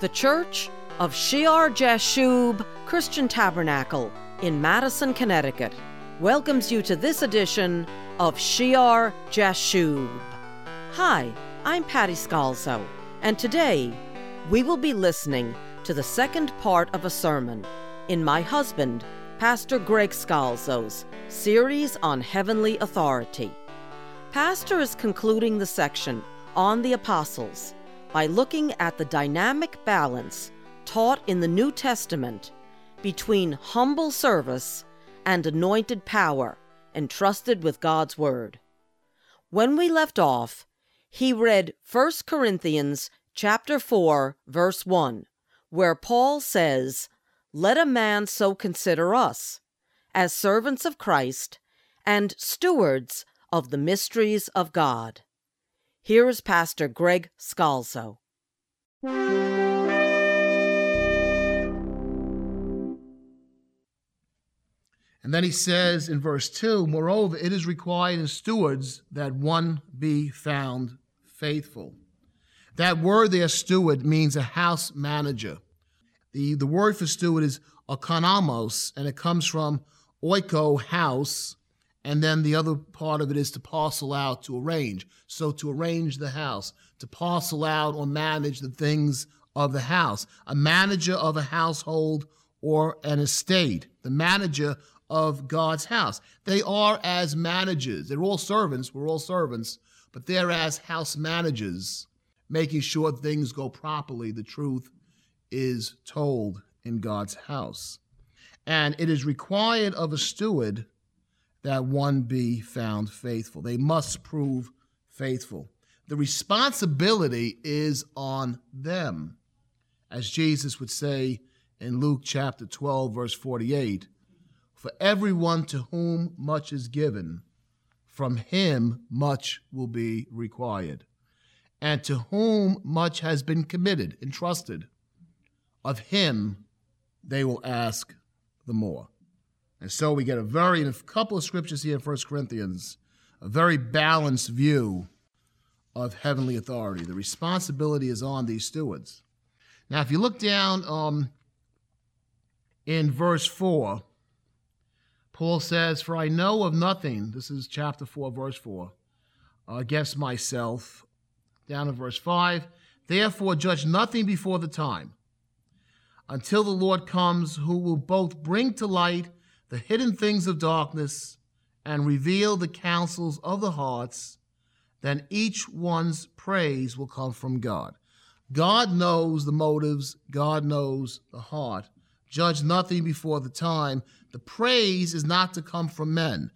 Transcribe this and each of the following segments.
The Church of Shear Jashub Christian Tabernacle in Madison, Connecticut welcomes you to this edition of Shear Jashub. Hi, I'm Patty Scalzo, and today we will be listening to the second part of a sermon in my husband, Pastor Greg Scalzo's series on heavenly authority. Pastor is concluding the section on the apostles by looking at the dynamic balance taught in the New Testament between humble service and anointed power entrusted with God's Word. When we left off, he read 1 Corinthians chapter 4 verse 1, where Paul says, "Let a man so consider us, as servants of Christ and stewards of the mysteries of God." Here is Pastor Greg Scalzo. And then he says in verse 2 Moreover, it is required in stewards that one be found faithful. That word there, steward, means a house manager. The, the word for steward is oikonomos, and it comes from oiko, house, and then the other part of it is to parcel out, to arrange. So to arrange the house, to parcel out or manage the things of the house. A manager of a household or an estate, the manager of God's house. They are as managers. They're all servants. We're all servants, but they're as house managers, making sure things go properly. The truth is told in God's house. And it is required of a steward that one be found faithful. They must prove faithful. The responsibility is on them. As Jesus would say in Luke chapter 12, verse 48 For everyone to whom much is given, from him much will be required. And to whom much has been committed, entrusted, of him they will ask the more. And so we get a very, in a couple of scriptures here in 1 Corinthians, a very balanced view of heavenly authority. The responsibility is on these stewards. Now, if you look down um, in verse 4, Paul says, For I know of nothing, this is chapter 4, verse 4, against myself. Down in verse 5, therefore judge nothing before the time, until the Lord comes, who will both bring to light the hidden things of darkness and reveal the counsels of the hearts, then each one's praise will come from God. God knows the motives, God knows the heart. Judge nothing before the time. The praise is not to come from men.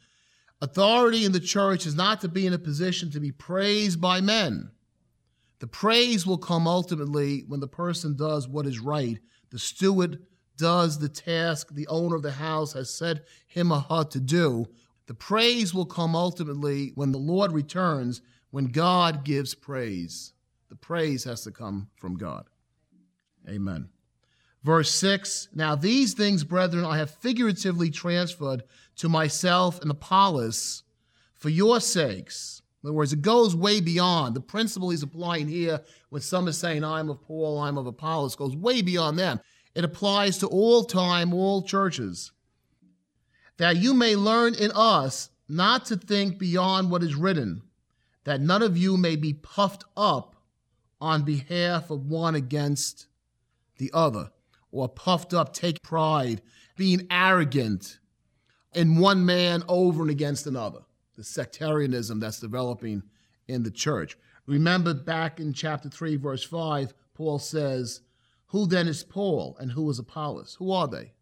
Authority in the church is not to be in a position to be praised by men. The praise will come ultimately when the person does what is right. The steward does the task the owner of the house has set him or her to do. The praise will come ultimately when the Lord returns, when God gives praise. The praise has to come from God. Amen. Verse 6 Now these things, brethren, I have figuratively transferred to myself and Apollos for your sakes. In other words, it goes way beyond. The principle he's applying here, when some is saying, I'm of Paul, I'm of Apollos, goes way beyond them. It applies to all time, all churches. That you may learn in us not to think beyond what is written, that none of you may be puffed up on behalf of one against the other, or puffed up, take pride, being arrogant in one man over and against another. The sectarianism that's developing in the church. Remember back in chapter 3, verse 5, Paul says, who then is Paul and who is Apollos? Who are they?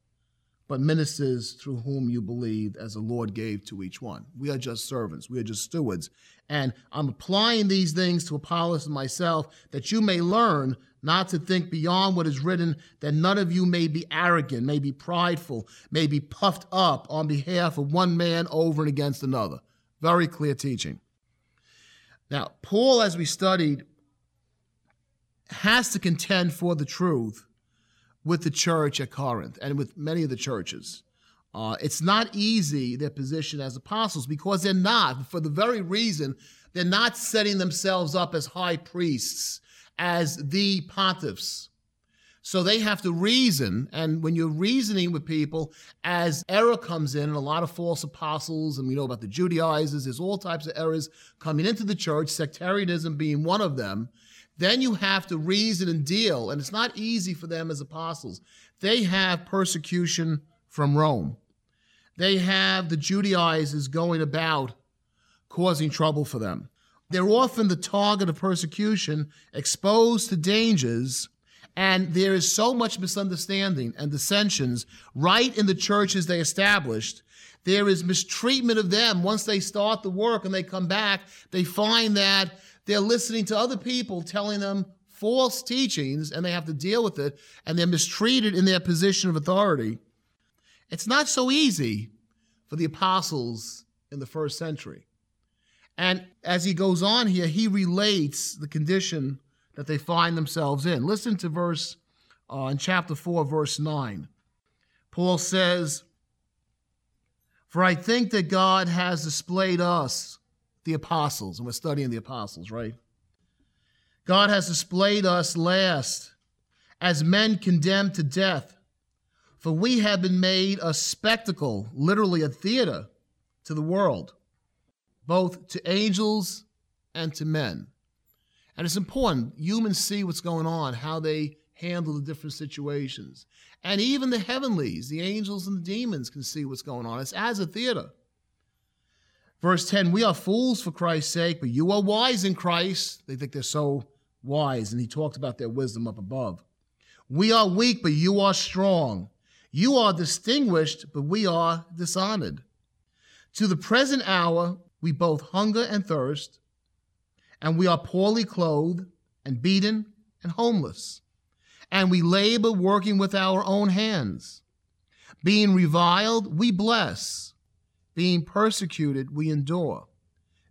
But ministers through whom you believed as the Lord gave to each one. We are just servants, we are just stewards. And I'm applying these things to Apollos and myself that you may learn not to think beyond what is written, that none of you may be arrogant, may be prideful, may be puffed up on behalf of one man over and against another. Very clear teaching. Now, Paul, as we studied, has to contend for the truth with the church at Corinth and with many of the churches. Uh, it's not easy, their position as apostles, because they're not, for the very reason they're not setting themselves up as high priests, as the pontiffs. So they have to reason. And when you're reasoning with people, as error comes in, and a lot of false apostles, and we know about the Judaizers, there's all types of errors coming into the church, sectarianism being one of them. Then you have to reason and deal. And it's not easy for them as apostles. They have persecution from Rome, they have the Judaizers going about causing trouble for them. They're often the target of persecution, exposed to dangers and there is so much misunderstanding and dissensions right in the churches they established. There is mistreatment of them. Once they start the work and they come back, they find that they're listening to other people telling them false teachings and they have to deal with it and they're mistreated in their position of authority. It's not so easy for the apostles in the first century. And as he goes on here, he relates the condition that they find themselves in. Listen to verse uh, in chapter 4, verse 9. Paul says, For I think that God has displayed us, the apostles, and we're studying the apostles, right? God has displayed us last as men condemned to death, for we have been made a spectacle, literally a theater, to the world, both to angels and to men. And it's important. Humans see what's going on, how they handle the different situations. And even the heavenlies, the angels and the demons can see what's going on. It's as a theater. Verse 10 We are fools for Christ's sake, but you are wise in Christ. They think they're so wise, and he talked about their wisdom up above. We are weak, but you are strong. You are distinguished, but we are dishonored. To the present hour, we both hunger and thirst and we are poorly clothed and beaten and homeless. And we labor working with our own hands. Being reviled, we bless. Being persecuted, we endure.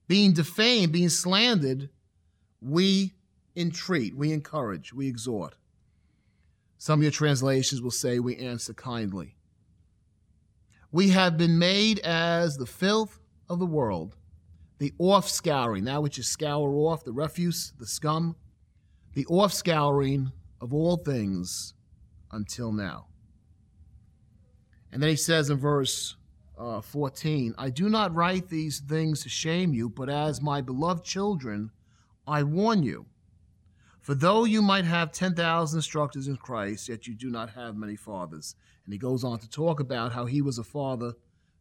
Being defamed, being slandered, we entreat, we encourage, we exhort. Some of your translations will say we answer kindly. We have been made as the filth of the world the off scouring, that which is scour off, the refuse, the scum, the off scouring of all things until now. And then he says in verse uh, 14, I do not write these things to shame you, but as my beloved children, I warn you. For though you might have 10,000 instructors in Christ, yet you do not have many fathers. And he goes on to talk about how he was a father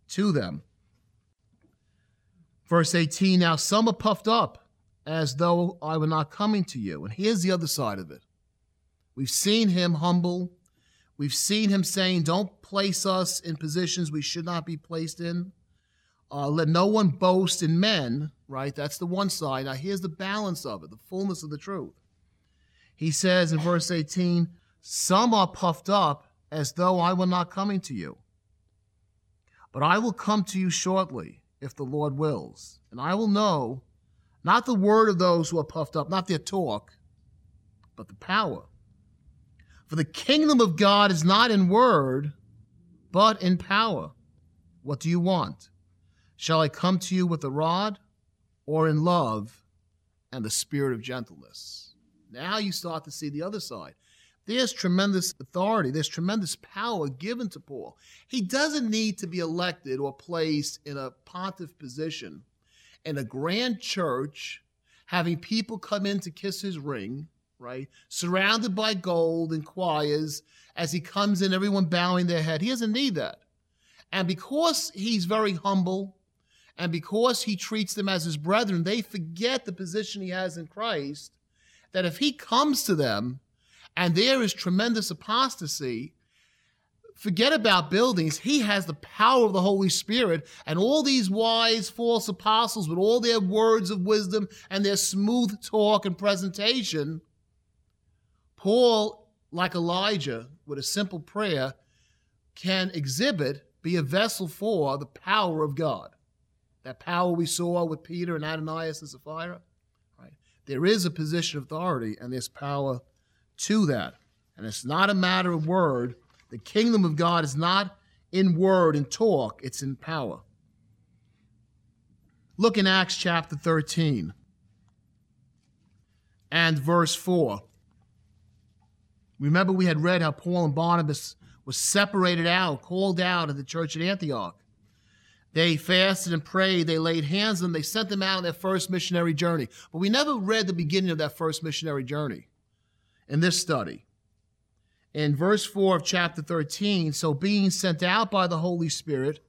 to them. Verse 18 Now some are puffed up as though I were not coming to you. And here's the other side of it. We've seen him humble. We've seen him saying, Don't place us in positions we should not be placed in. Uh, let no one boast in men, right? That's the one side. Now, here's the balance of it, the fullness of the truth. He says in verse 18, Some are puffed up as though I were not coming to you. But I will come to you shortly if the Lord wills. And I will know not the word of those who are puffed up, not their talk, but the power. For the kingdom of God is not in word, but in power. What do you want? Shall I come to you with a rod or in love and the spirit of gentleness? Now you start to see the other side. There's tremendous authority, there's tremendous power given to Paul. He doesn't need to be elected or placed in a pontiff position in a grand church, having people come in to kiss his ring, right? Surrounded by gold and choirs as he comes in, everyone bowing their head. He doesn't need that. And because he's very humble and because he treats them as his brethren, they forget the position he has in Christ. That if he comes to them and there is tremendous apostasy, forget about buildings. He has the power of the Holy Spirit, and all these wise false apostles, with all their words of wisdom and their smooth talk and presentation, Paul, like Elijah, with a simple prayer, can exhibit, be a vessel for the power of God. That power we saw with Peter and Ananias and Sapphira. Right? There is a position of authority, and there's power to that. And it's not a matter of word. The kingdom of God is not in word and talk, it's in power. Look in Acts chapter 13 and verse 4. Remember, we had read how Paul and Barnabas were separated out, called out of the church at Antioch. They fasted and prayed. They laid hands on them. They sent them out on their first missionary journey. But we never read the beginning of that first missionary journey in this study. In verse 4 of chapter 13, so being sent out by the Holy Spirit,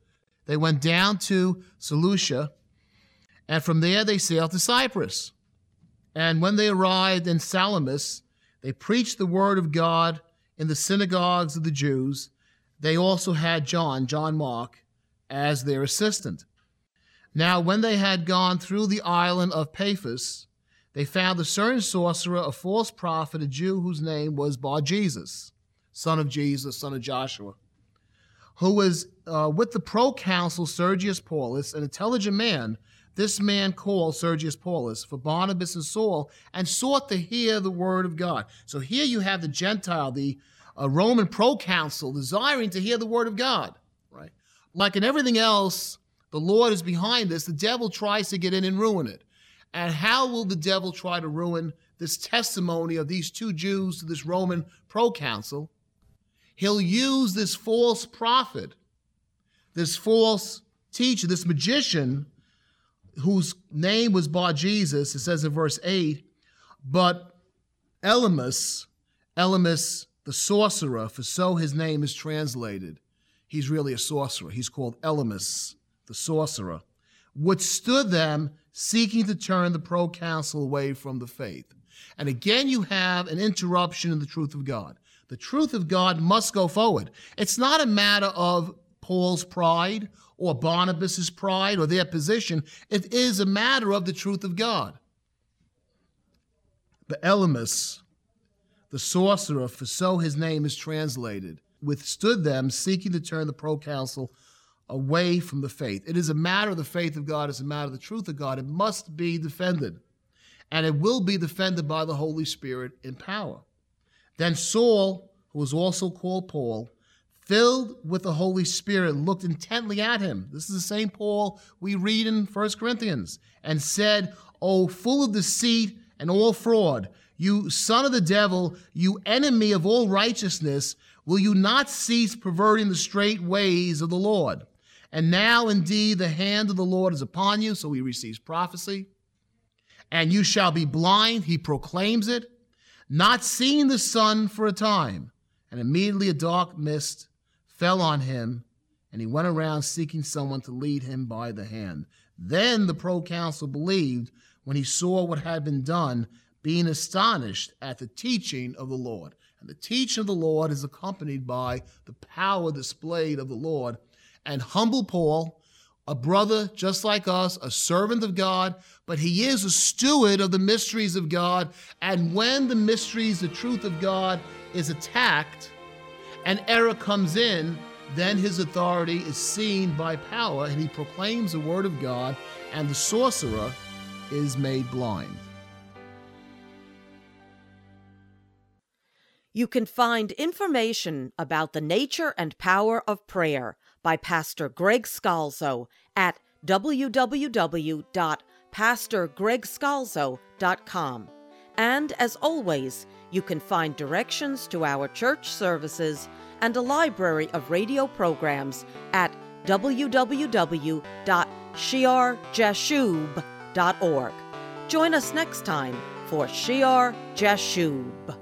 they went down to Seleucia, and from there they sailed to Cyprus. And when they arrived in Salamis, they preached the word of God in the synagogues of the Jews. They also had John, John Mark, as their assistant. Now, when they had gone through the island of Paphos, they found a certain sorcerer, a false prophet, a Jew whose name was Bar Jesus, son of Jesus, son of Joshua, who was uh, with the proconsul Sergius Paulus, an intelligent man. This man called Sergius Paulus for Barnabas and Saul and sought to hear the word of God. So here you have the Gentile, the uh, Roman proconsul, desiring to hear the word of God. Right, like in everything else, the Lord is behind this. The devil tries to get in and ruin it. And how will the devil try to ruin this testimony of these two Jews to this Roman proconsul? He'll use this false prophet, this false teacher, this magician, whose name was Bar Jesus, it says in verse 8, but Elymas, Elymas the sorcerer, for so his name is translated. He's really a sorcerer. He's called Elymas, the sorcerer, withstood them seeking to turn the proconsul away from the faith. And again, you have an interruption in the truth of God. The truth of God must go forward. It's not a matter of Paul's pride or Barnabas's pride or their position. It is a matter of the truth of God. But Elymas, the sorcerer, for so his name is translated, withstood them, seeking to turn the proconsul away from the faith. It is a matter of the faith of God, it's a matter of the truth of God. It must be defended. And it will be defended by the Holy Spirit in power. Then Saul, who was also called Paul, filled with the Holy Spirit, looked intently at him. This is the same Paul we read in 1 Corinthians, and said, O full of deceit and all fraud, you son of the devil, you enemy of all righteousness, will you not cease perverting the straight ways of the Lord? And now indeed the hand of the Lord is upon you, so he receives prophecy. And you shall be blind, he proclaims it, not seeing the sun for a time. And immediately a dark mist fell on him, and he went around seeking someone to lead him by the hand. Then the proconsul believed when he saw what had been done, being astonished at the teaching of the Lord. And the teaching of the Lord is accompanied by the power displayed of the Lord and humble Paul, a brother just like us, a servant of God, but he is a steward of the mysteries of God. And when the mysteries, the truth of God is attacked and error comes in, then his authority is seen by power and he proclaims the word of God, and the sorcerer is made blind. You can find information about the nature and power of prayer by Pastor Greg Scalzo at www.pastorgregscalzo.com. And as always, you can find directions to our church services and a library of radio programs at www.shearjashub.org. Join us next time for Shear Jashub.